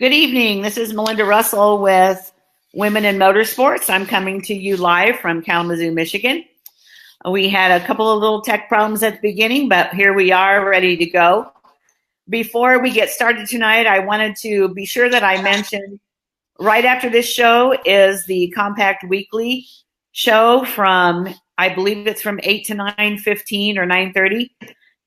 Good evening. This is Melinda Russell with Women in Motorsports. I'm coming to you live from Kalamazoo, Michigan. We had a couple of little tech problems at the beginning, but here we are ready to go. Before we get started tonight, I wanted to be sure that I mentioned right after this show is the Compact Weekly show from I believe it's from 8 to 9:15 or 9:30.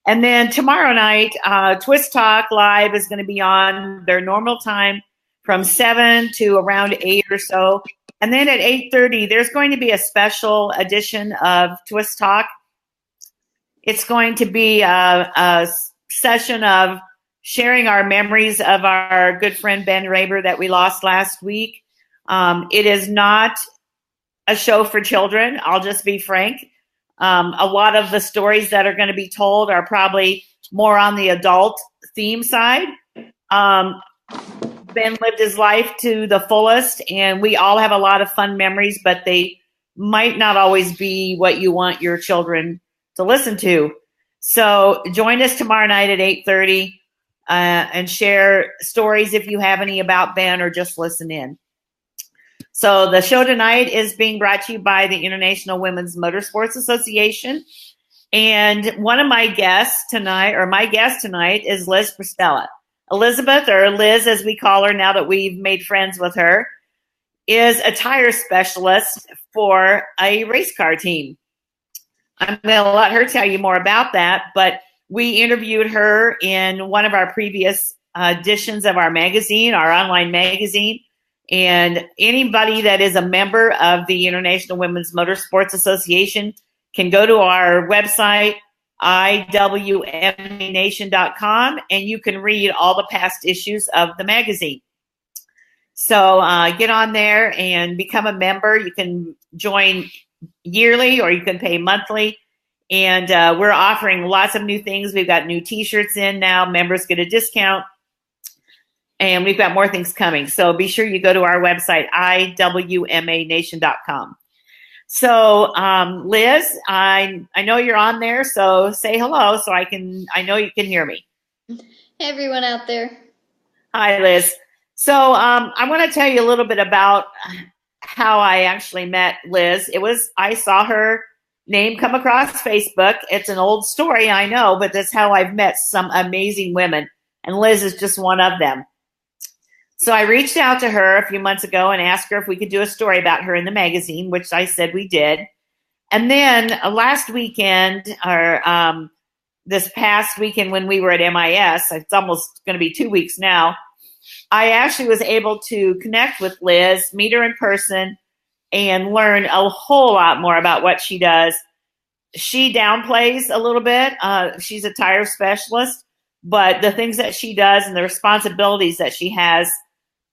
And then tomorrow night, uh, Twist Talk Live is going to be on their normal time from 7 to around 8 or so. And then at 8.30, there's going to be a special edition of Twist Talk. It's going to be a, a session of sharing our memories of our good friend Ben Raber that we lost last week. Um, it is not a show for children. I'll just be frank. Um, a lot of the stories that are going to be told are probably more on the adult theme side. Um, ben lived his life to the fullest, and we all have a lot of fun memories, but they might not always be what you want your children to listen to. So join us tomorrow night at 8:30 uh, and share stories if you have any about Ben or just listen in. So the show tonight is being brought to you by the International Women's Motorsports Association. And one of my guests tonight, or my guest tonight, is Liz Prestella. Elizabeth, or Liz as we call her now that we've made friends with her, is a tire specialist for a race car team. I'm going to let her tell you more about that, but we interviewed her in one of our previous uh, editions of our magazine, our online magazine. And anybody that is a member of the International Women's Motorsports Association can go to our website, iwmnation.com, and you can read all the past issues of the magazine. So uh, get on there and become a member. You can join yearly or you can pay monthly. And uh, we're offering lots of new things. We've got new t shirts in now. Members get a discount and we've got more things coming. So be sure you go to our website, iwmanation.com. So, um, Liz, I I know you're on there, so say hello, so I can I know you can hear me. Hey, everyone out there. Hi, Liz. So, um, I want to tell you a little bit about how I actually met Liz. It was I saw her name come across Facebook. It's an old story, I know, but that's how I've met some amazing women, and Liz is just one of them. So I reached out to her a few months ago and asked her if we could do a story about her in the magazine, which I said we did. And then uh, last weekend, or um, this past weekend when we were at MIS, it's almost going to be two weeks now, I actually was able to connect with Liz, meet her in person, and learn a whole lot more about what she does. She downplays a little bit. Uh, she's a tire specialist, but the things that she does and the responsibilities that she has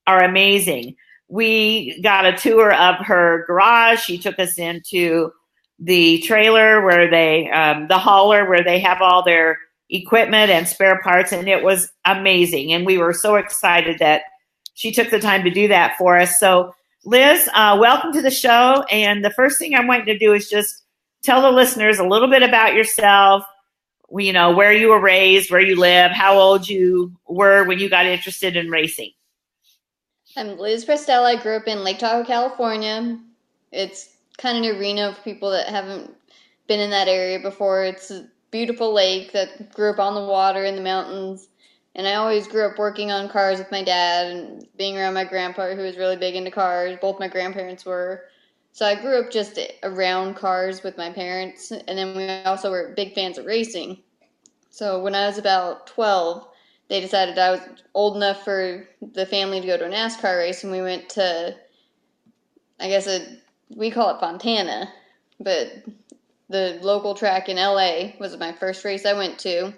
are amazing. We got a tour of her garage. She took us into the trailer where they, um, the hauler where they have all their equipment and spare parts, and it was amazing. And we were so excited that she took the time to do that for us. So, Liz, uh, welcome to the show. And the first thing I'm wanting to do is just tell the listeners a little bit about yourself. You know, where you were raised, where you live, how old you were when you got interested in racing. I'm Liz Prestella. I grew up in Lake Tahoe, California. It's kind of an arena for people that haven't been in that area before. It's a beautiful lake that grew up on the water in the mountains. And I always grew up working on cars with my dad and being around my grandpa, who was really big into cars. Both my grandparents were. So I grew up just around cars with my parents. And then we also were big fans of racing. So when I was about 12, they decided I was old enough for the family to go to a NASCAR race, and we went to, I guess a, we call it Fontana, but the local track in LA was my first race I went to.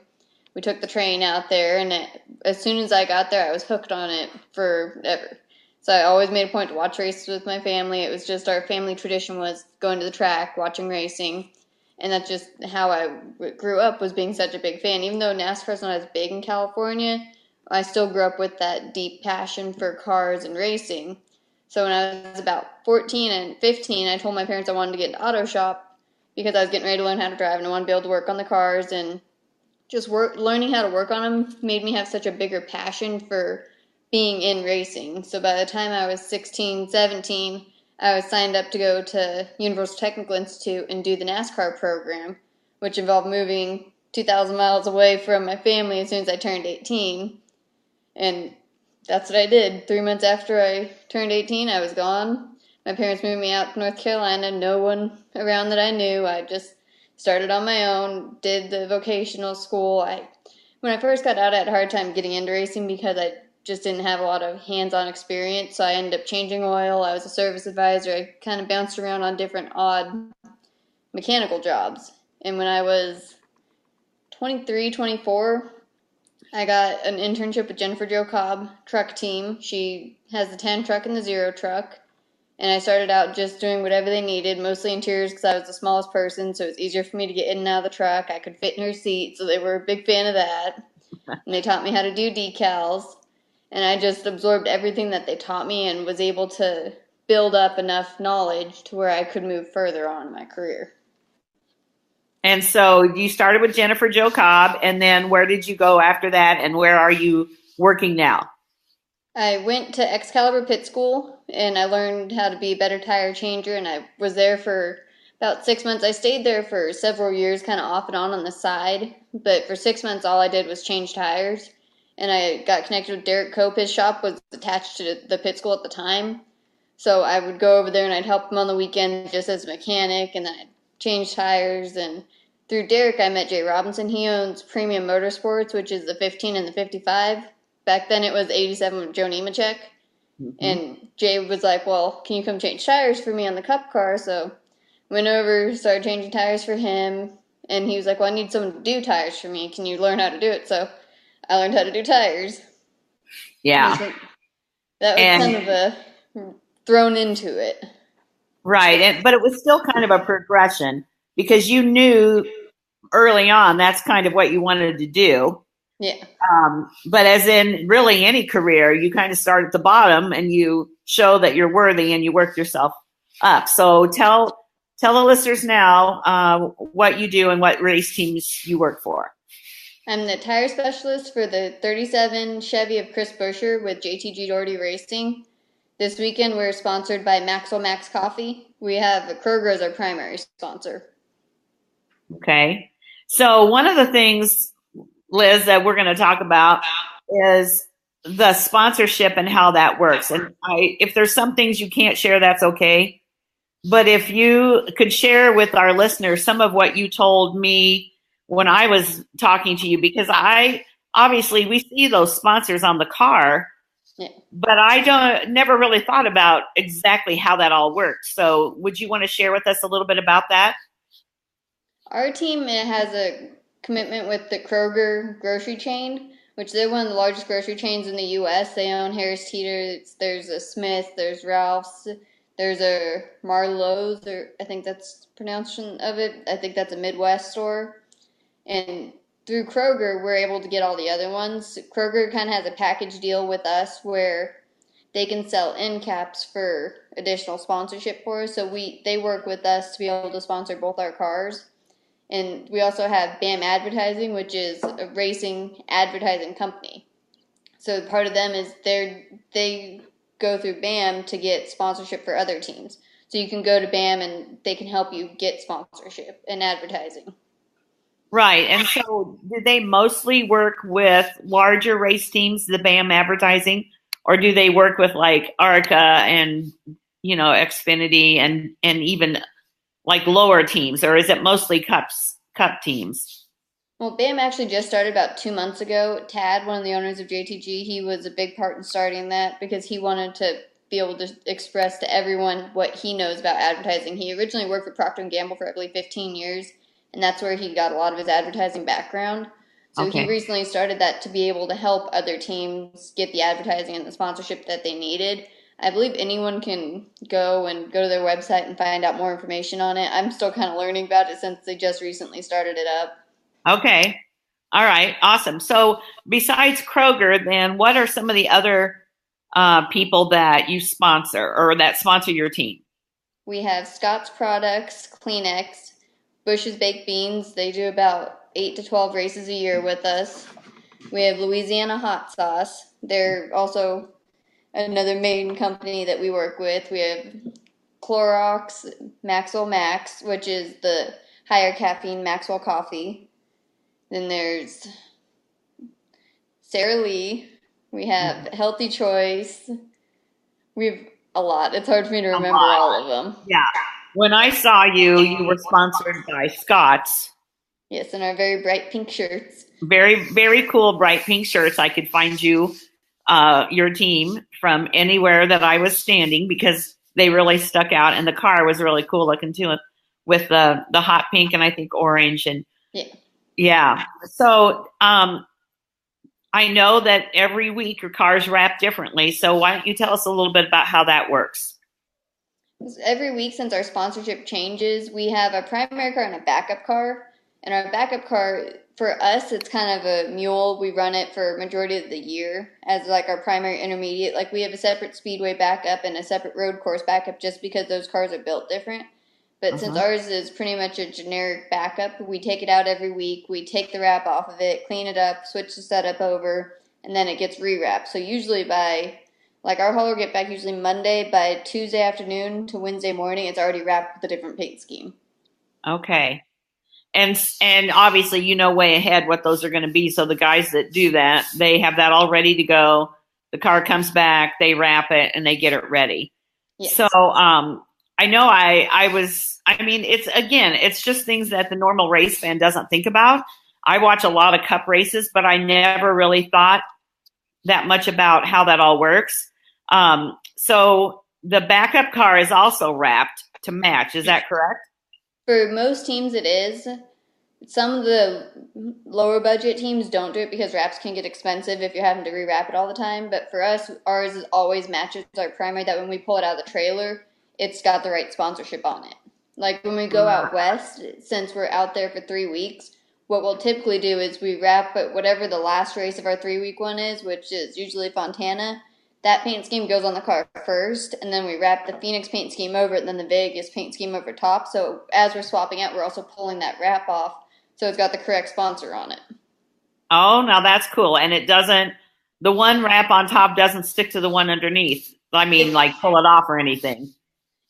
We took the train out there, and it, as soon as I got there, I was hooked on it forever. So I always made a point to watch races with my family. It was just our family tradition was going to the track, watching racing and that's just how I grew up was being such a big fan. Even though NASCAR is not as big in California, I still grew up with that deep passion for cars and racing. So when I was about 14 and 15, I told my parents I wanted to get into auto shop because I was getting ready to learn how to drive and I wanted to be able to work on the cars and just work learning how to work on them made me have such a bigger passion for being in racing. So by the time I was 16, 17, I was signed up to go to Universal Technical Institute and do the NASCAR program, which involved moving 2,000 miles away from my family as soon as I turned 18. And that's what I did. Three months after I turned 18, I was gone. My parents moved me out to North Carolina. No one around that I knew. I just started on my own, did the vocational school. I when I first got out, I had a hard time getting into racing because I just didn't have a lot of hands-on experience. So I ended up changing oil. I was a service advisor. I kind of bounced around on different odd mechanical jobs. And when I was 23, 24, I got an internship with Jennifer Jo Cobb truck team. She has the 10 truck and the zero truck. And I started out just doing whatever they needed, mostly interiors because I was the smallest person, so it was easier for me to get in and out of the truck. I could fit in her seat, so they were a big fan of that. and they taught me how to do decals. And I just absorbed everything that they taught me and was able to build up enough knowledge to where I could move further on in my career. And so you started with Jennifer Jo Cobb, and then where did you go after that, and where are you working now? I went to Excalibur Pit School and I learned how to be a better tire changer, and I was there for about six months. I stayed there for several years, kind of off and on on the side, but for six months, all I did was change tires. And I got connected with Derek Cope. His shop was attached to the pit school at the time. So I would go over there and I'd help him on the weekend just as a mechanic, and then I'd change tires. And through Derek, I met Jay Robinson. He owns Premium Motorsports, which is the 15 and the 55 back then it was 87 with Joe Nemechek. Mm-hmm. And Jay was like, well, can you come change tires for me on the cup car? So went over, started changing tires for him. And he was like, well, I need someone to do tires for me. Can you learn how to do it? So I learned how to do tires. Yeah. That was and, kind of a thrown into it. Right. And, but it was still kind of a progression because you knew early on that's kind of what you wanted to do. Yeah. Um, but as in really any career, you kind of start at the bottom and you show that you're worthy and you work yourself up. So tell tell the listeners now uh, what you do and what race teams you work for. I'm the tire specialist for the 37 Chevy of Chris Buescher with JTG Daugherty Racing. This weekend, we're sponsored by Maxwell Max Coffee. We have Kroger as our primary sponsor. Okay. So, one of the things Liz, that we're going to talk about is the sponsorship and how that works. And I, if there's some things you can't share, that's okay. But if you could share with our listeners some of what you told me when I was talking to you, because I obviously we see those sponsors on the car, yeah. but I don't never really thought about exactly how that all works. So, would you want to share with us a little bit about that? Our team has a commitment with the Kroger grocery chain, which they're one of the largest grocery chains in the U.S. They own Harris Teeter. There's a Smith. There's Ralph's. There's a Marlowe's, or I think that's pronunciation of it. I think that's a Midwest store. And through Kroger, we're able to get all the other ones. Kroger kind of has a package deal with us where they can sell end caps for additional sponsorship for us. So we they work with us to be able to sponsor both our cars. And we also have BAM Advertising, which is a racing advertising company. So part of them is they they go through BAM to get sponsorship for other teams. So you can go to BAM and they can help you get sponsorship and advertising. Right. And so do they mostly work with larger race teams, the BAM advertising, or do they work with like ARCA and you know, Xfinity and and even like lower teams, or is it mostly cups cup teams? Well, BAM actually just started about two months ago. Tad, one of the owners of JTG, he was a big part in starting that because he wanted to be able to express to everyone what he knows about advertising. He originally worked for Procter and Gamble for I believe 15 years, and that's where he got a lot of his advertising background. So okay. he recently started that to be able to help other teams get the advertising and the sponsorship that they needed. I believe anyone can go and go to their website and find out more information on it. I'm still kind of learning about it since they just recently started it up. Okay. All right. Awesome. So, besides Kroger, then what are some of the other uh, people that you sponsor or that sponsor your team? We have Scott's Products, Kleenex, Bush's Baked Beans. They do about eight to 12 races a year with us. We have Louisiana Hot Sauce. They're also another main company that we work with. We have Clorox, Maxwell Max, which is the higher caffeine Maxwell coffee. Then there's Sara Lee. We have mm-hmm. Healthy Choice. We've a lot. It's hard for me to remember all of them. Yeah. When I saw you, you were sponsored by Scott's. Yes, in our very bright pink shirts. Very, very cool bright pink shirts. I could find you, uh, your team from anywhere that I was standing because they really stuck out, and the car was really cool looking too, with the the hot pink and I think orange and yeah, yeah. So um, I know that every week your cars wrap differently. So why don't you tell us a little bit about how that works? Every week since our sponsorship changes, we have a primary car and a backup car. And our backup car, for us, it's kind of a mule. We run it for majority of the year as like our primary intermediate. Like we have a separate speedway backup and a separate road course backup just because those cars are built different. But uh-huh. since ours is pretty much a generic backup, we take it out every week. We take the wrap off of it, clean it up, switch the setup over, and then it gets rewrapped. So usually by like our hauler get back usually Monday by Tuesday afternoon to Wednesday morning, it's already wrapped with a different paint scheme. Okay. And and obviously you know way ahead what those are going to be. So the guys that do that, they have that all ready to go. The car comes back, they wrap it, and they get it ready. Yes. So um, I know I I was I mean it's again it's just things that the normal race fan doesn't think about. I watch a lot of cup races, but I never really thought that much about how that all works. Um, so the backup car is also wrapped to match. Is that correct? For most teams, it is. Some of the lower budget teams don't do it because wraps can get expensive if you're having to rewrap it all the time. But for us, ours is always matches our primary. That when we pull it out of the trailer, it's got the right sponsorship on it. Like when we go out west, since we're out there for three weeks, what we'll typically do is we wrap whatever the last race of our three week one is, which is usually Fontana. That paint scheme goes on the car first, and then we wrap the Phoenix paint scheme over it, and then the Vegas paint scheme over top. So as we're swapping out, we're also pulling that wrap off, so it's got the correct sponsor on it. Oh, now that's cool, and it doesn't. The one wrap on top doesn't stick to the one underneath. I mean, like pull it off or anything.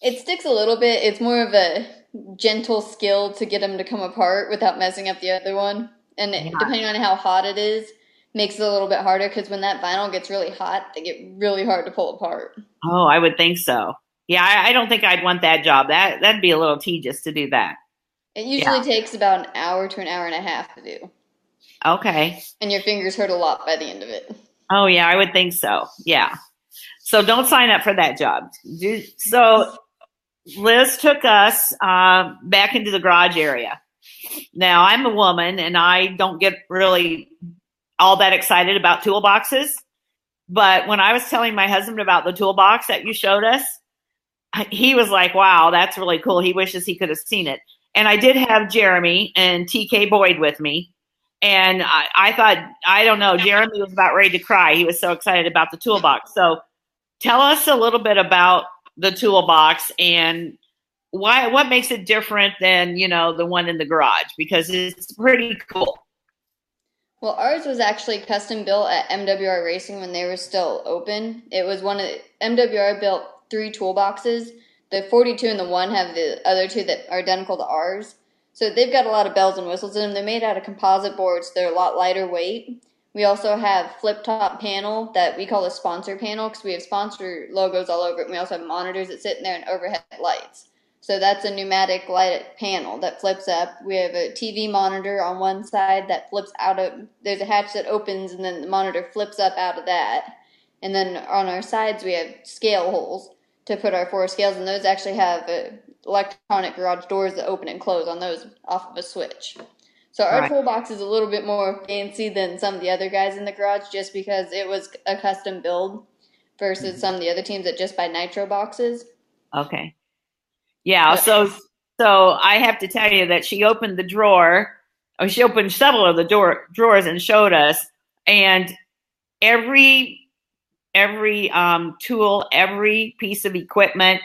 It sticks a little bit. It's more of a gentle skill to get them to come apart without messing up the other one. And yeah. depending on how hot it is, makes it a little bit harder because when that vinyl gets really hot, they get really hard to pull apart. Oh, I would think so. Yeah, I, I don't think I'd want that job. That that'd be a little tedious to do that. It usually yeah. takes about an hour to an hour and a half to do. Okay. And your fingers hurt a lot by the end of it. Oh yeah, I would think so. Yeah. So don't sign up for that job. So Liz took us uh, back into the garage area. Now, I'm a woman and I don't get really all that excited about toolboxes. But when I was telling my husband about the toolbox that you showed us, he was like, wow, that's really cool. He wishes he could have seen it. And I did have Jeremy and TK Boyd with me. And I, I thought, I don't know, Jeremy was about ready to cry. He was so excited about the toolbox. So tell us a little bit about the toolbox and why what makes it different than you know the one in the garage because it's pretty cool well ours was actually custom built at mwr racing when they were still open. It was one of the, mwr built three toolboxes. The 42 and the one have the other two that are identical to ours. So they've got a lot of bells and whistles in them. They're made out of composite boards. They're a lot lighter weight. We also have flip top panel that we call a sponsor panel because we have sponsor logos all over it. And we also have monitors that sit in there and overhead lights. So that's a pneumatic light panel that flips up. We have a TV monitor on one side that flips out of. There's a hatch that opens and then the monitor flips up out of that. And then on our sides we have scale holes to put our four scales, and those actually have uh, electronic garage doors that open and close on those off of a switch. So our right. toolbox is a little bit more fancy than some of the other guys in the garage just because it was a custom build versus mm-hmm. some of the other teams that just buy nitro boxes. Okay. Yeah, so so I have to tell you that she opened the drawer, or she opened several of the door drawers and showed us and every every um, tool, every piece of equipment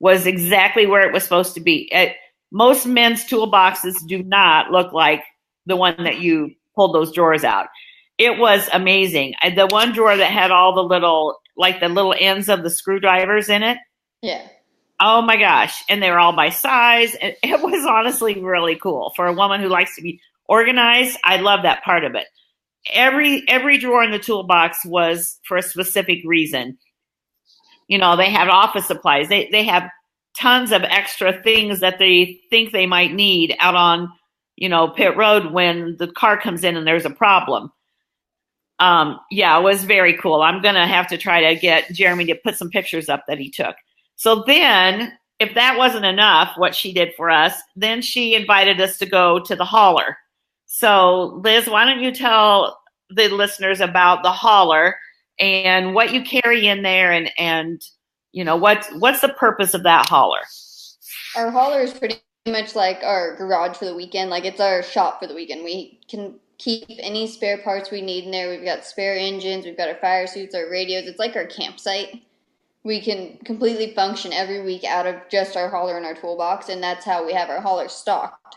was exactly where it was supposed to be. It, most men's toolboxes do not look like the one that you pulled those drawers out. it was amazing. The one drawer that had all the little, like the little ends of the screwdrivers in it. Yeah. Oh my gosh. And they were all by size. And it was honestly really cool for a woman who likes to be organized. I love that part of it. Every every drawer in the toolbox was for a specific reason. You know, they have office supplies. They they have tons of extra things that they think they might need out on, you know, pit road when the car comes in and there's a problem. Um, yeah, it was very cool. I'm gonna have to try to get Jeremy to put some pictures up that he took. So then, if that wasn't enough, what she did for us, then she invited us to go to the hauler. So, Liz, why don't you tell the listeners about the hauler and what you carry in there and and you know what what's the purpose of that hauler? Our hauler is pretty much like our garage for the weekend. Like it's our shop for the weekend. We can keep any spare parts we need in there. We've got spare engines, we've got our fire suits, our radios. It's like our campsite. We can completely function every week out of just our hauler and our toolbox, and that's how we have our hauler stocked.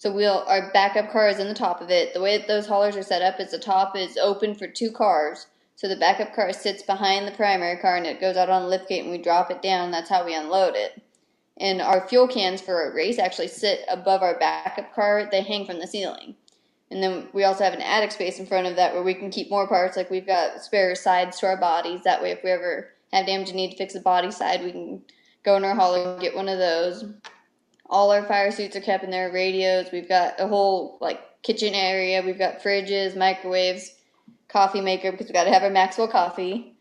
So we'll our backup car is in the top of it. The way that those haulers are set up is the top is open for two cars. So the backup car sits behind the primary car and it goes out on the lift gate and we drop it down. That's how we unload it. And our fuel cans for our race actually sit above our backup car. They hang from the ceiling. And then we also have an attic space in front of that where we can keep more parts. Like we've got spare sides to our bodies. That way, if we ever have damage and need to fix the body side, we can go in our hauler and get one of those. All our fire suits are kept in there, radios. We've got a whole like kitchen area. We've got fridges, microwaves, coffee maker because we got to have our Maxwell coffee.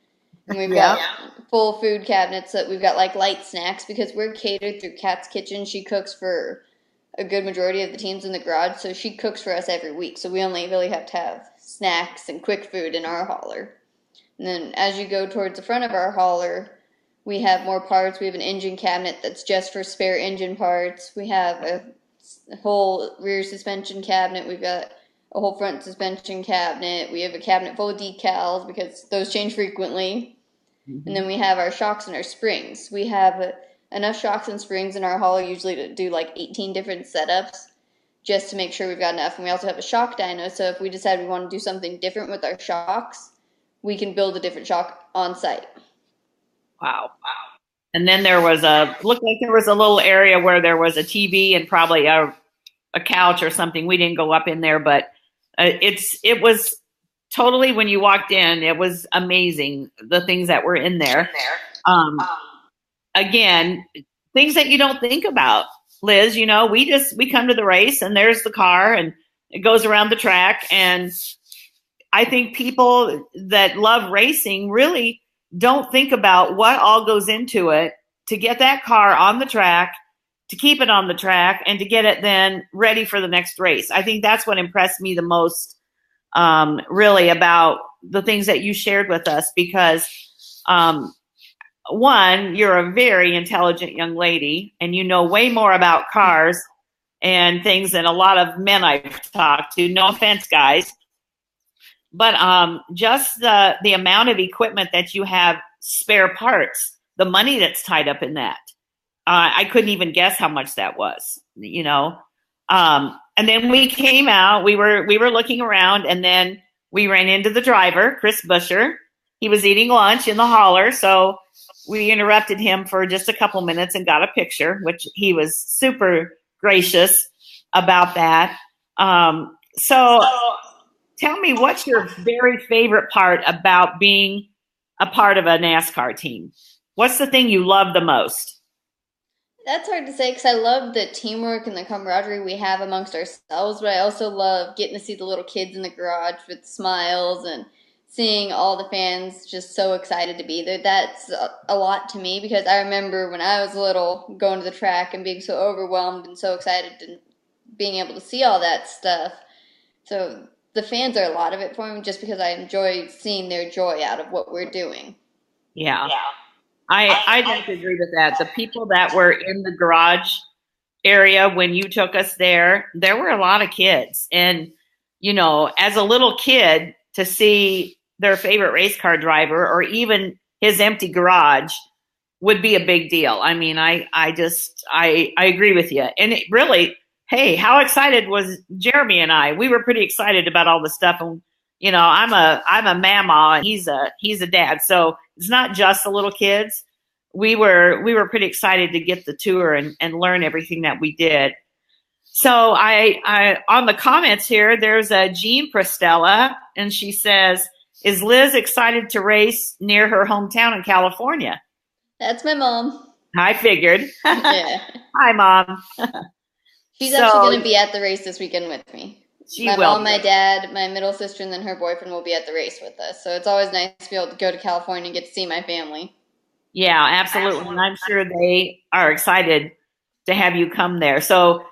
And we've Yeah. got full food cabinets that we've got like light snacks because we're catered through Kat's Kitchen. She cooks for a good majority of the teams in the garage, so she cooks for us every week. So we only really have to have snacks and quick food in our hauler. And then as you go towards the front of our hauler, we have more parts. We have an engine cabinet that's just for spare engine parts. We have a, whole rear suspension cabinet. We've got a whole front suspension cabinet. We have a cabinet full of decals because those change frequently. Mm-hmm. And then we have our shocks and our springs. We have enough shocks and springs in our hauler usually to do like 18 different setups just to make sure we've got enough. And we also have a shock dyno, so if we decide we want to do something different with our shocks, we can build a different shock on site. Wow. Wow. And then there was a looked like there was a little area where there was a TV and probably a a couch or something. We didn't go up in there, but uh, it's it was totally when you walked in, it was amazing the things that were in there. Um, again, things that you don't think about, Liz. You know, we just we come to the race and there's the car and it goes around the track and I think people that love racing really don't think about what all goes into it to get that car on the track, to keep it on the track, and to get it then ready for the next race. I think that's what impressed me the most, um, really, about the things that you shared with us because, um, one, you're a very intelligent young lady and you know way more about cars and things than a lot of men I've talked to. No offense, guys but um, just the the amount of equipment that you have spare parts, the money that's tied up in that, uh, I couldn't even guess how much that was. You know, um, and then we came out. We were we were looking around, and then we ran into the driver, Chris Buescher. He was eating lunch in the holler so we interrupted him for just a couple minutes and got a picture, which he was super gracious about that. Um, so tell me what's your very favorite part about being a part of a NASCAR team? What's the thing you love the most? That's hard to say because I love the teamwork and the camaraderie we have amongst ourselves, but I also love getting to see the little kids in the garage with smiles and seeing all the fans just so excited to be there. That's a, lot to me because I remember when I was little going to the track and being so overwhelmed and so excited and being able to see all that stuff. So the fans are a lot of it for me just because I enjoy seeing their joy out of what we're doing. Yeah. I I don't agree with that. The people that were in the garage area when you took us there, there were a lot of kids. And, you know, as a little kid to see their favorite race car driver or even his empty garage would be a big deal. I mean, I I just I I agree with you. And it really, hey, how excited was Jeremy and I? We were pretty excited about all the stuff and you know, I'm a I'm a mama and he's a he's a dad. So it's not just the little kids. We were we were pretty excited to get the tour and, and learn everything that we did. So I I on the comments here, there's a Jean Prestella, and she says, Is Liz excited to race near her hometown in California? That's my mom. I figured. Yeah. Hi, mom. She's So- actually going to be at the race this weekend with me. She my will. mom, my dad, my middle sister, and then her boyfriend will be at the race with us. So it's always nice to be able to go to California and get to see my family. Yeah, absolutely. And I'm sure they are excited to have you come there. So,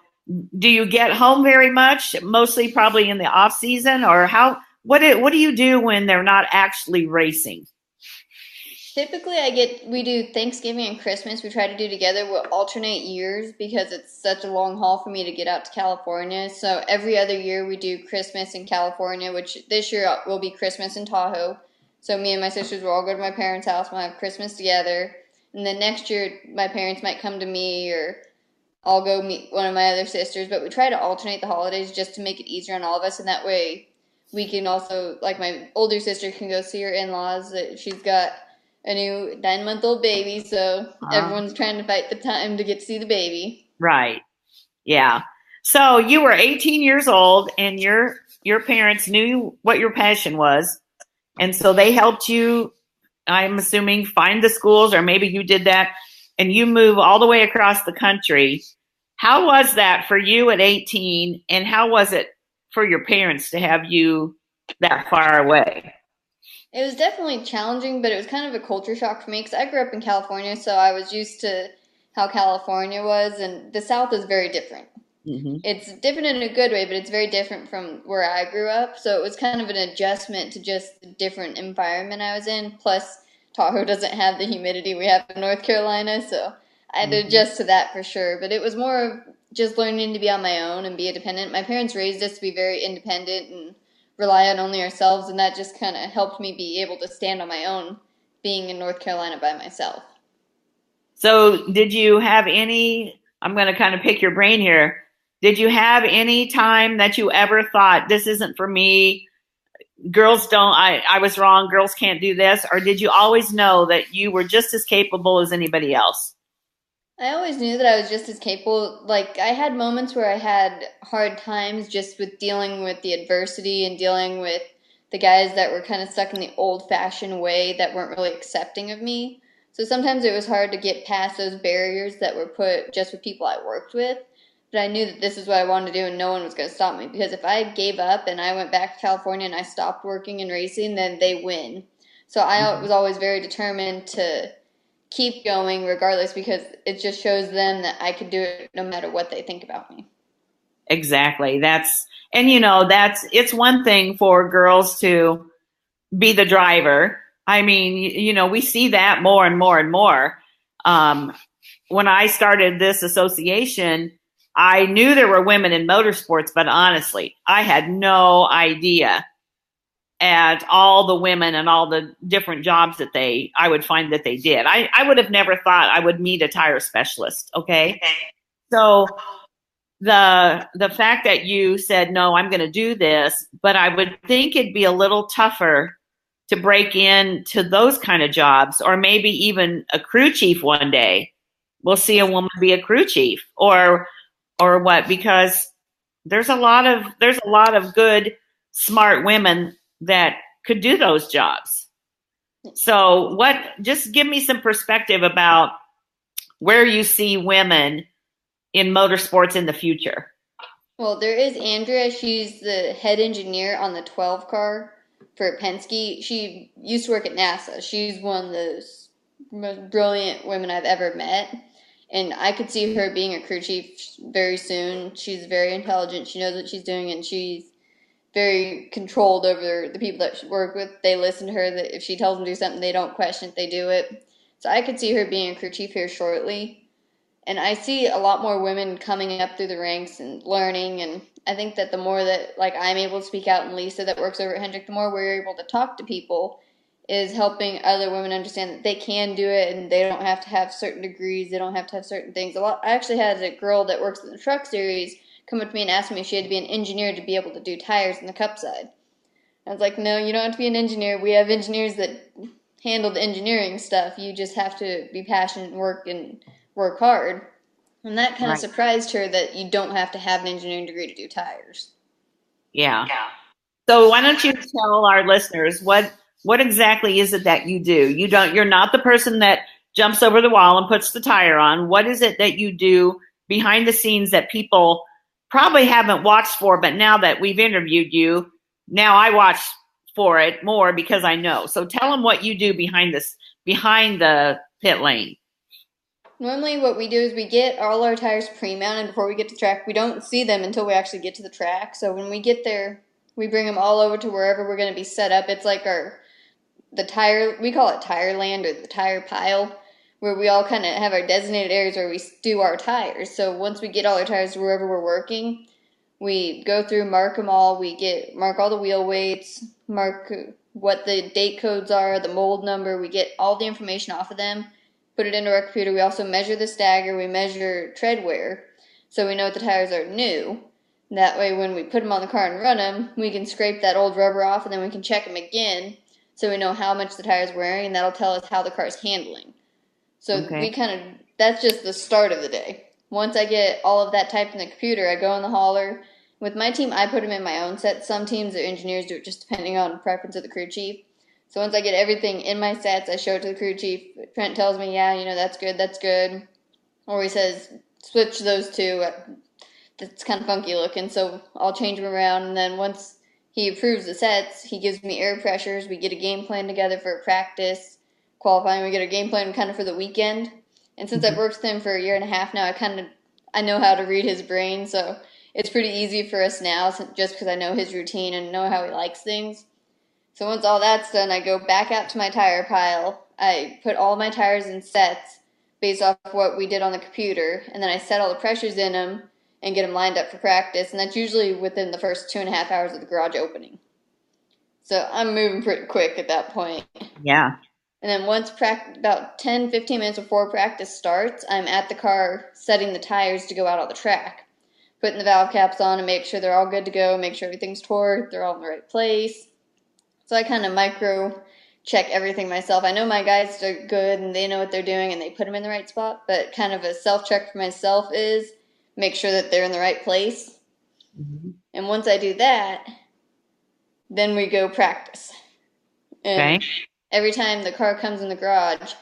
do you get home very much? Mostly, probably in the off season, or how? What do, What do you do when they're not actually racing? Typically, I get we do Thanksgiving and Christmas. We try to do together. We'll alternate years because it's such a long haul for me to get out to California. So every other year we do Christmas in California, which this year will be Christmas in Tahoe. So me and my sisters will all go to my parents' house. We'll have Christmas together, and then next year my parents might come to me or I'll go meet one of my other sisters. But we try to alternate the holidays just to make it easier on all of us, and that way we can also like my older sister can go see her in-laws. She's got a new nine month old baby, so Uh-huh. everyone's trying to fight the time to get to see the baby. Right. Yeah. So you were 18 years old, and your your parents knew what your passion was, and so they helped you. I'm assuming find the schools, or maybe you did that, and you move all the way across the country. How was that for you at 18, and how was it for your parents to have you that far away? It was definitely challenging, but it was kind of a culture shock for me because I grew up in California, so I was used to how California was, and the South is very different. hmm It's different in a good way, but it's very different from where I grew up. So it was kind of an adjustment to just the different environment I was in. Plus, Tahoe doesn't have the humidity we have in North Carolina, so I had to Mhm. adjust to that for sure. But it was more of just learning to be on my own and be independent. My parents raised us to be very independent and rely on only ourselves, and that just kind of helped me be able to stand on my own being in North Carolina by myself. So, did you have any? I'm going to kind of pick your brain here. Did you have any time that you ever thought this isn't for me? Girls don't. I I was wrong. Girls can't do this. Or did you always know that you were just as capable as anybody else? I always knew that I was just as capable. Like, I had moments where I had hard times just with dealing with the adversity and dealing with the guys that were kind of stuck in the old fashioned way that weren't really accepting of me. So sometimes it was hard to get past those barriers that were put just with people I worked with. But I knew that this is what I wanted to do and no one was going to stop me. Because if I gave up and I went back to California and I stopped working and racing, then they win. So I Mhm. was always very determined to keep going regardless because it just shows them that I could do it no matter what they think about me. Exactly. That's and you know that's it's one thing for girls to be the driver. I mean, you, you know, we see that more and more and more. Um, when I started this association, I knew there were women in motorsports, but honestly, I had no idea at all the women and all the different jobs that they I would find that they did. I, I would have never thought I would meet a tire specialist. Okay. So the the fact that you said no i'm going to do this but i would think it'd be a little tougher to break into those kind of jobs or maybe even a crew chief one day we'll see a woman be a crew chief or or what because there's a lot of there's a lot of good smart women that could do those jobs so what just give me some perspective about where you see women in motorsports in the future. Well, there is Andrea. She's the head engineer on the 12 car for Penske. She used to work at NASA. She's one of those most brilliant women I've ever met. And I could see her being a crew chief very soon. She's very intelligent. She knows what she's doing, and she's very controlled over the people that she work with. They listen to her. That if she tells them to do something, they don't question it. They do it. So I could see her being a crew chief here shortly and I see a lot more women coming up through the ranks and learning. And I think that the more that like I'm able to speak out, and Lisa that works over at Hendrick, the more we're able to talk to people, is helping other women understand that they can do it and they don't have to have certain degrees. They don't have to have certain things. A lot. I actually had a girl that works in the truck series come up to me and ask me if she had to be an engineer to be able to do tires in the cup side. I was like, no, you don't have to be an engineer. We have engineers that handle the engineering stuff. You just have to be passionate and work and work hard. And that kind Right. of surprised her that you don't have to have an engineering degree to do tires. Yeah. Yeah. So why don't you tell our listeners what what exactly is it that you do? You don't you're not the person that jumps over the wall and puts the tire on. What is it that you do behind the scenes that people probably haven't watched for, but now that we've interviewed you, now I watch for it more because I know. So tell them what you do behind this behind the pit lane. Normally, what we do is we get all our tires pre-mounted before we get to track. We don't see them until we actually get to the track. So when we get there, we bring them all over to wherever we're going to be set up. It's like our the tire we call it tire land or the tire pile, where we all kind of have our designated areas where we do our tires. So once we get all our tires wherever we're working, we go through, mark them all. We get mark all the wheel weights, mark uh, what the date codes are, the mold number. We get all the information off of them put it into our computer. We also measure the stagger, we measure tread wear, so we know the tires are new. That way, when we put them on the car and run them, we can scrape that old rubber off and then we can check them again so we know how much the tire's wearing and that'll tell us how the car is handling. So Okay. we kind of, that's just the start of the day. Once I get all of that typed in the computer, I go in the hauler. With my team, I put them in my own set. Some teams or engineers do it just depending on preference of the crew chief. So once I get everything in my sets, I show it to the crew chief. Trent tells me, yeah, you know, that's good, that's good. Or he says, switch those two. Uh, that's kind of funky looking, so I'll change them around. And then once he approves the sets, he gives me air pressures. We get a game plan together for practice, qualifying. We get a game plan kind of for the weekend. And since I've mm-hmm. worked with him for a year and a half now, I kind of I know how to read his brain, so it's pretty easy for us now, just because I know his routine and know how he likes things. So once all that's done, I go back out to my tire pile. I put all my tires in sets based off what we did on the computer, and then I set all the pressures in them and get them lined up for practice. And that's usually within the first two and a half hours of the garage opening. So I'm moving pretty quick at that point. Yeah. And then once prac- about 10, 15 minutes before practice starts, I'm at the car setting the tires to go out on the track. Putting the valve caps on and make sure they're all good to go, make sure everything's torqued, they're all in the right place. So I kind of micro check everything myself. I know my guys are good and they know what they're doing and they put them in the right spot, but kind of a self check for myself is make sure that they're in the right place. Mhm. And once I do that, then we go practice. And Okay. Every time the car comes in the garage,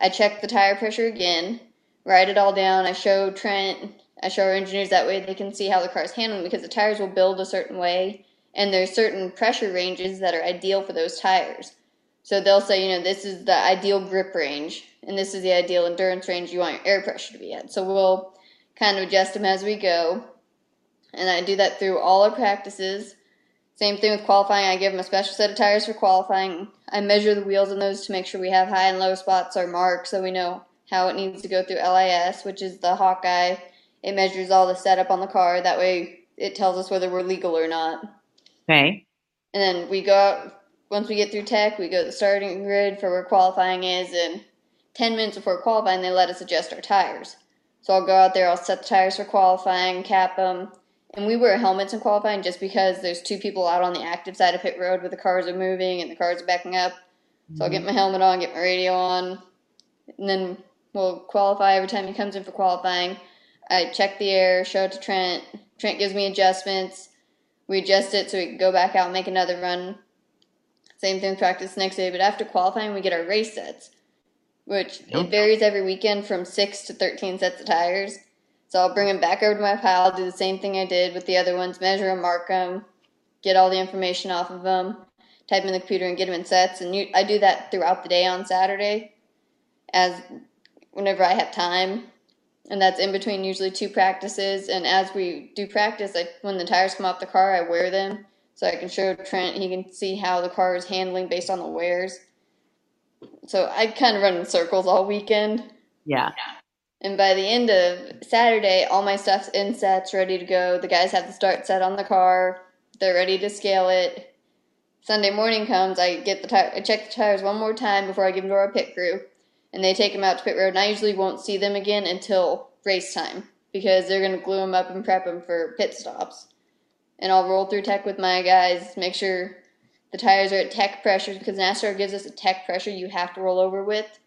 I check the tire pressure again, write it all down. I show Trent, I show our engineers that way they can see how the car's handling because the tires will build a certain way and there's certain pressure ranges that are ideal for those tires. So they'll say, you know, this is the ideal grip range and this is the ideal endurance range you want your air pressure to be at. So we'll kind of adjust them as we go. And I do that through all our practices. Same thing with qualifying. I give them a special set of tires for qualifying. I measure the wheels on those to make sure we have high and low spots are marked so we know how it needs to go through LIS, which is the Hawkeye. It measures all the setup on the car. That way it tells us whether we're legal or not. Okay. And then we go out, once we get through tech, we go to the starting grid for where qualifying is. And 10 minutes before qualifying, they let us adjust our tires. So I'll go out there, I'll set the tires for qualifying, cap them. And we wear helmets in qualifying just because there's two people out on the active side of pit road where the cars are moving and the cars are backing up. So I'll get mm-hmm. my helmet on, get my radio on, and then we'll qualify every time he comes in for qualifying. I check the air, show it to Trent. Trent gives me adjustments. We adjust it so we can go back out and make another run. Same thing with practice next day, but after qualifying, we get our race sets, which Yep. it varies every weekend from six to 13 sets of tires. So I'll bring them back over to my pile, do the same thing I did with the other ones, measure them, mark them, get all the information off of them, type 'em in the computer, and get them in sets. And you, I do that throughout the day on Saturday, as whenever I have time, and that's in between usually two practices. And as we do practice, I, when the tires come off the car, I wear them so I can show Trent. He can see how the car is handling based on the wears. So I kind of run in circles all weekend. Yeah. And by the end of Saturday, all my stuff's in sets, ready to go. The guys have the start set on the car. They're ready to scale it. Sunday morning comes, I get the tire, I check the tires one more time before I give them to our pit crew, and they take them out to pit road. And I usually won't see them again until race time because they're gonna glue them up and prep them for pit stops. And I'll roll through tech with my guys, make sure The tires are at tech pressure because NASCAR gives us a tech pressure you have to roll over with,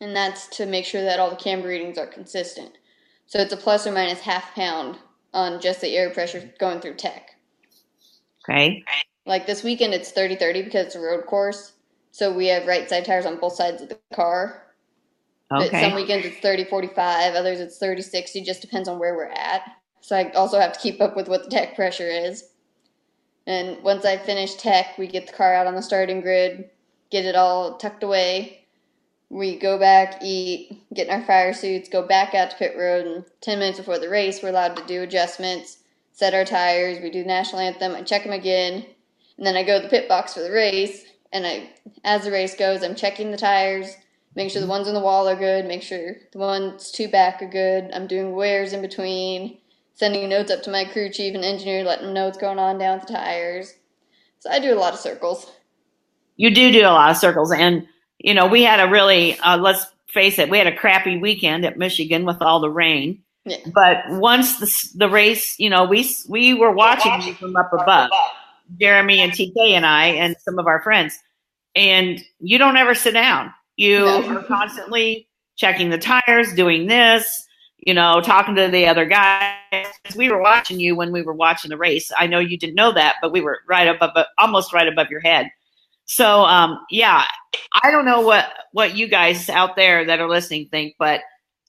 and that's to make sure that all the camber readings are consistent. So it's a plus or minus half pound on just the air pressure going through tech. Okay. Like this weekend, it's 30 30 because it's a road course. So we have right side tires on both sides of the car. But Okay. some weekends it's 30 45, others it's 30 60, just depends on where we're at. So I also have to keep up with what the tech pressure is. And once I finish tech, we get the car out on the starting grid, get it all tucked away. We go back, eat, get in our fire suits, go back out to pit road, and 10 minutes before the race, we're allowed to do adjustments, set our tires, we do the national anthem, I check them again, and then I go to the pit box for the race. And I, as the race goes, I'm checking the tires, make sure the ones on the wall are good, make sure the ones two back are good. I'm doing wears in between, sending notes up to my crew chief and engineer, letting them know what's going on down with the tires. So I do a lot of circles. You do do a lot of circles, and you know we had a really uh, let's face it, we had a crappy weekend at Michigan with all the rain. Yeah. But once the the race, you know, we we were watching you from up above, Jeremy and TK and I and some of our friends, and you don't ever sit down. You No. are constantly checking the tires, doing this, you know, talking to the other guys. We were watching you when we were watching the race. I know you didn't know that, but we were right above, almost right above your head. So, um, yeah, I don't know what what you guys out there that are listening think, but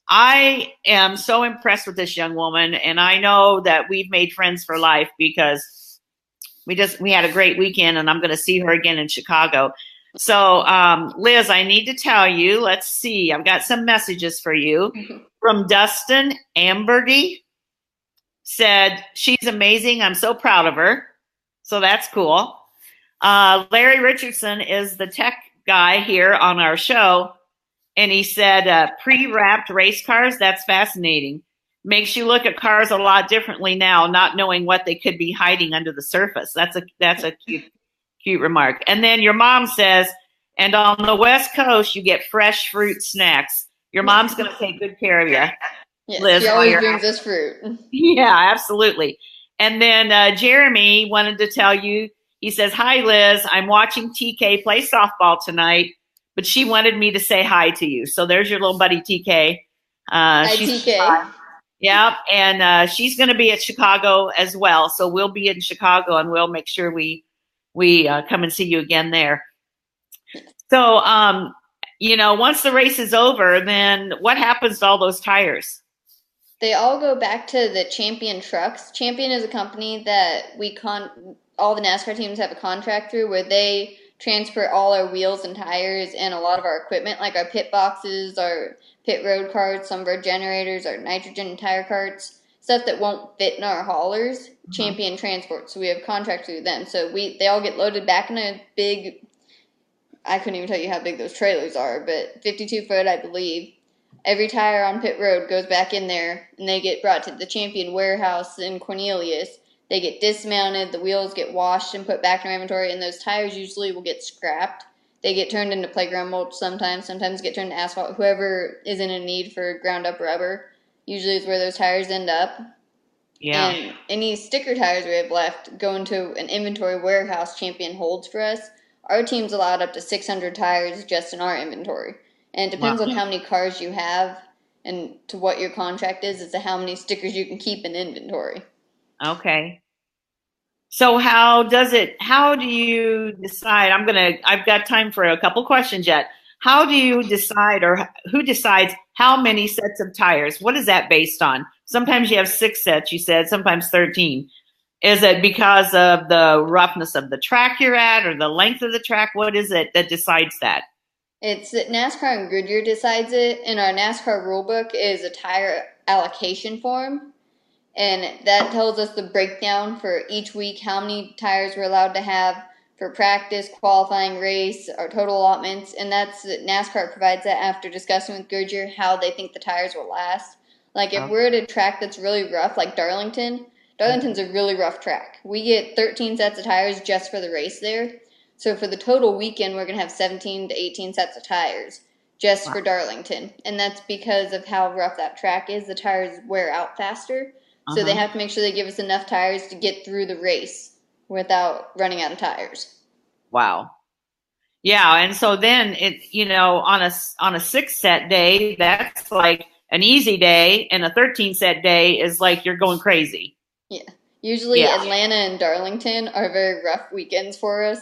I am so impressed with this young woman, and I know that we've made friends for life because we just we had a great weekend, and I'm going to see her again in Chicago. So, um, Liz, I need to tell you. Let's see. I've got some messages for you from Dustin Amberdy. Said she's amazing. I'm so proud of her. So that's cool. Uh, Larry Richardson is the tech guy here on our show, and he said uh, pre-wrapped race cars. That's fascinating. Makes you look at cars a lot differently now, not knowing what they could be hiding under the surface. That's a that's a cute cute remark. And then your mom says, and on the West Coast, you get fresh fruit snacks. Your mom's going to take good care of you. Yes, Liz, she always brings us fruit. Yeah, absolutely. And then uh, Jeremy wanted to tell you, he says, Hi, Liz. I'm watching TK play softball tonight, but she wanted me to say hi to you. So there's your little buddy TK. Uh, Hi, TK. Yeah, and uh, she's going to be at Chicago as well. So we'll be in Chicago, and we'll make sure we we uh, come and see you again there. So, um, you know, once the race is over, then what happens to all those tires? They all go back to the Champion Trucks. Champion is a company that we con all the NASCAR teams have a contract through where they transfer all our wheels and tires and a lot of our equipment, like our pit boxes, our pit road carts, some of our generators, our nitrogen and tire carts, stuff that won't fit in our haulers. Mm-hmm. Champion Transport. So we have contract through them. So we they all get loaded back in a big. I couldn't even tell you how big those trailers are, but 52 foot, I believe every tire on pit road goes back in there and they get brought to the champion warehouse in cornelius they get dismounted the wheels get washed and put back in our inventory and those tires usually will get scrapped they get turned into playground mulch sometimes sometimes get turned to asphalt whoever is in a need for ground up rubber usually is where those tires end up Yeah. and any sticker tires we have left go into an inventory warehouse champion holds for us our team's allowed up to 600 tires just in our inventory and it depends Wow. on how many cars you have and to what your contract is as to how many stickers you can keep in inventory. Okay. So how does it how do you decide I'm going to I've got time for a couple questions yet. How do you decide or who decides how many sets of tires? What is that based on? Sometimes you have 6 sets you said, sometimes 13. Is it because of the roughness of the track you're at or the length of the track? What is it that decides that? It's that NASCAR and Goodyear decides it, and our NASCAR rulebook is a tire allocation form, and that tells us the breakdown for each week, how many tires we're allowed to have for practice, qualifying, race, our total allotments, and that's NASCAR provides that after discussing with Goodyear how they think the tires will last. Like if uh-huh. we're at a track that's really rough, like Darlington, Darlington's a mm-hmm. really rough track. We get 13 sets of tires just for the race there. So for the total weekend, we're going to have 17 to 18 sets of tires just for Darlington. And that's because of how rough that track is. The tires wear out faster. So they Uh-huh. have to make sure they give us enough tires to get through the race without running out of tires. Wow. Yeah, and so then it, you know, on a on a six set day, that's like an easy day, and a thirteen set day is like you're going crazy. Yeah. Usually Yeah. Atlanta and Darlington are very rough weekends for us.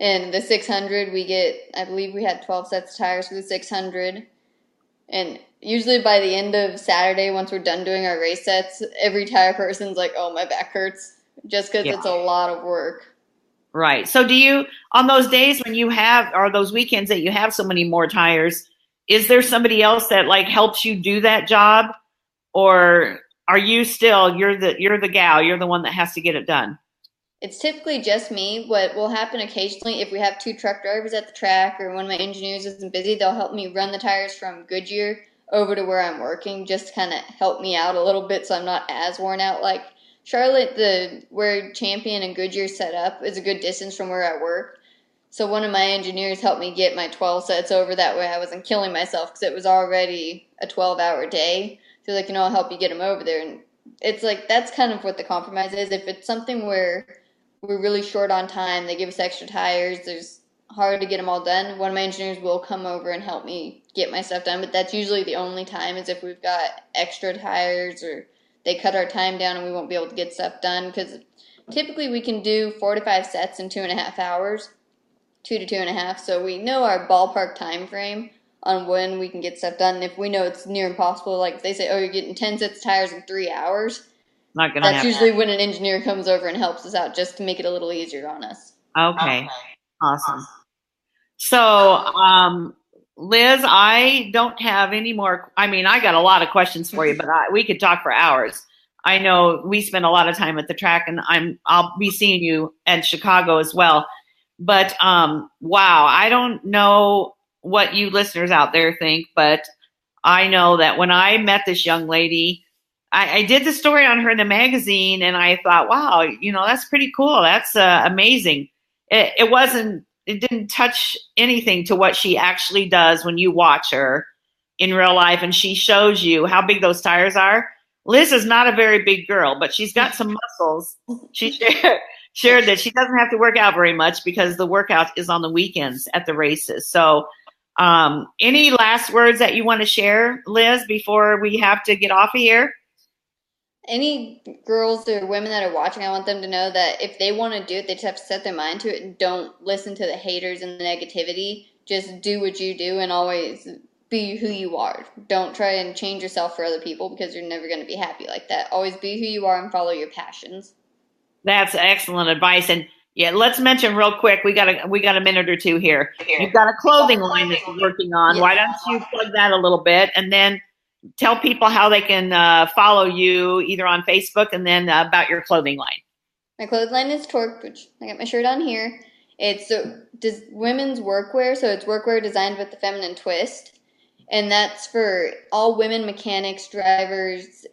And the 600, we get, I believe we had 12 sets of tires for the 600. And usually by the end of Saturday, once we're done doing our race sets, every tire person's like, oh, my back hurts. Just because Yeah. it's a lot of work. Right. So do you on those days when you have or those weekends that you have so many more tires, is there somebody else that like helps you do that job or are you still you're the you're the gal, you're the one that has to get it done? It's typically just me. What will happen occasionally if we have two truck drivers at the track or one of my engineers isn't busy, they'll help me run the tires from Goodyear over to where I'm working just kind of help me out a little bit so I'm not as worn out. Like Charlotte, the where Champion and Goodyear set up is a good distance from where I work. So one of my engineers helped me get my 12 sets over that way I wasn't killing myself because it was already a 12 hour day. So you know, I'll help you get them over there. And it's like, that's kind of what the compromise is. If it's something where we're really short on time. They give us extra tires. There's hard to get them all done. One of my engineers will come over and help me get my stuff done, but that's usually the only time is if we've got extra tires or they cut our time down and we won't be able to get stuff done because typically we can do four to five sets in two and a half hours, two to two and a half. So we know our ballpark time frame on when we can get stuff done. And if we know it's near impossible, like if they say, oh, you're getting 10 sets of tires in three hours, Not gonna that's happen. usually when an engineer comes over and helps us out just to make it a little easier on us. Okay. Awesome. So, um, Liz, I don't have any more. I mean, I got a lot of questions for you, but I, we could talk for hours. I know we spend a lot of time at the track, and I'm I'll be seeing you at Chicago as well. But um, wow, I don't know what you listeners out there think, but I know that when I met this young lady, I, I did the story on her in the magazine, and I thought, wow, you know, that's pretty cool. That's uh, amazing. It, it wasn't. It didn't touch anything to what she actually does when you watch her in real life, and she shows you how big those tires are. Liz is not a very big girl, but she's got some muscles. She shared, shared that she doesn't have to work out very much because the workout is on the weekends at the races. So, um, any last words that you want to share, Liz, before we have to get off of here? Any girls or women that are watching, I want them to know that if they want to do it, they just have to set their mind to it and don't listen to the haters and the negativity. Just do what you do and always be who you are. Don't try and change yourself for other people because you're never going to be happy like that. Always be who you are and follow your passions. That's excellent advice. And yeah, let's mention real quick. We got a we got a minute or two here. You've got a clothing line that you're working on. Yes. Why don't you plug that a little bit, and then tell people how they can uh, follow you either on Facebook and then uh, about your clothing line. My clothing line is Torque, which I got my shirt on here. It's des- women's workwear, so it's workwear designed with the feminine twist. And that's for all women mechanics, drivers,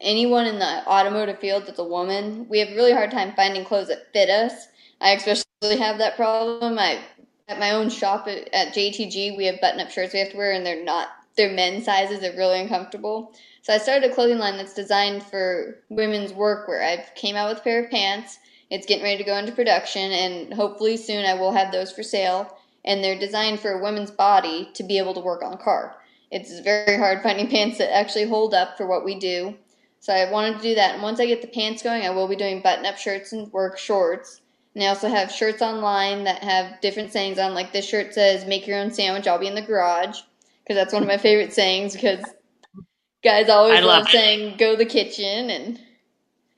anyone in the automotive field that's a woman. We have a really hard time finding clothes that fit us. I especially have that problem. I at my own shop at, at JTG, we have button-up shirts we have to wear, and they're not they're men's sizes. They're really uncomfortable. So I started a clothing line that's designed for women's workwear. I came out with a pair of pants. It's getting ready to go into production, and hopefully soon I will have those for sale. And they're designed for a woman's body to be able to work on a car. It's very hard finding pants that actually hold up for what we do. So I wanted to do that. And once I get the pants going, I will be doing button up shirts and work shorts. And I also have shirts online that have different sayings on. Like this shirt says, Make your own sandwich, I'll be in the garage. Because that's one of my favorite sayings because guys always I love love saying, Go to the kitchen. And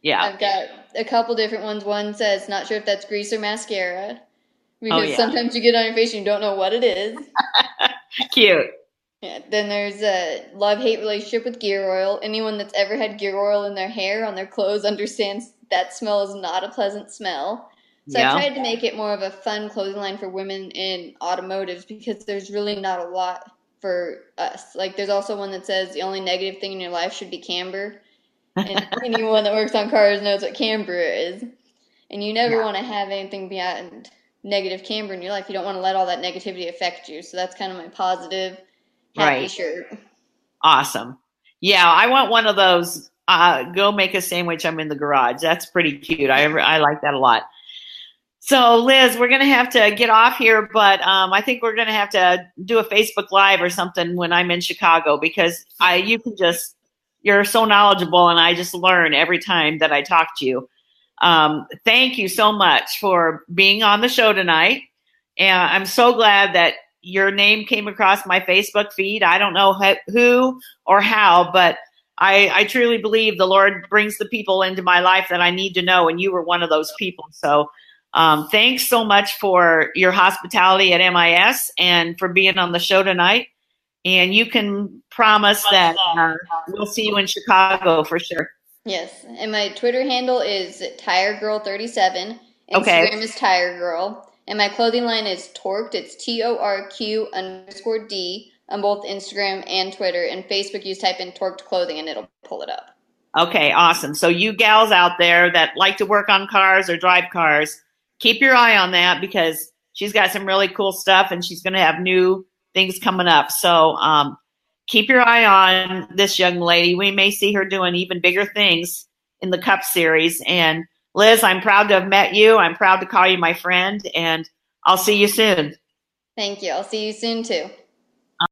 Yeah, I've got a couple different ones. One says, Not sure if that's grease or mascara. Oh, because Oh, yeah. sometimes you get on your face and you don't know what it is. cute. Yeah, then there's a love hate relationship with gear oil. Anyone that's ever had gear oil in their hair, on their clothes, understands that smell is not a pleasant smell. So Yeah. I tried to make it more of a fun clothing line for women in automotives because there's really not a lot for us. Like there's also one that says the only negative thing in your life should be camber. And anyone that works on cars knows what camber is. And you never Yeah. want to have anything beyond negative camber in your life. You don't want to let all that negativity affect you. So that's kind of my positive happy Right. shirt. Awesome. Yeah, I want one of those. Uh, go make a sandwich. I'm in the garage. That's pretty cute. I I like that a lot. So, Liz, we're going to have to get off here, but um, I think we're going to have to do a Facebook Live or something when I'm in Chicago because I you can just you're so knowledgeable and I just learn every time that I talk to you. Um, thank you so much for being on the show tonight, and I'm so glad that your name came across my Facebook feed. I don't know who or how, but I, I truly believe the Lord brings the people into my life that I need to know, and you were one of those people. So, um, thanks so much for your hospitality at MIS and for being on the show tonight. And you can promise that uh, we'll see you in Chicago for sure. Yes, and my Twitter handle is Tire Girl 37 Instagram okay. is Tire Girl. And my clothing line is Torqued. It's T O R Q underscore D on both Instagram and Twitter. And Facebook, you type in Torqued Clothing and it'll pull it up. Okay, awesome. So, you gals out there that like to work on cars or drive cars, keep your eye on that because she's got some really cool stuff and she's going to have new things coming up. So, um, keep your eye on this young lady. We may see her doing even bigger things in the Cup Series. And Liz, I'm proud to have met you. I'm proud to call you my friend, and I'll see you soon. Thank you. I'll see you soon too.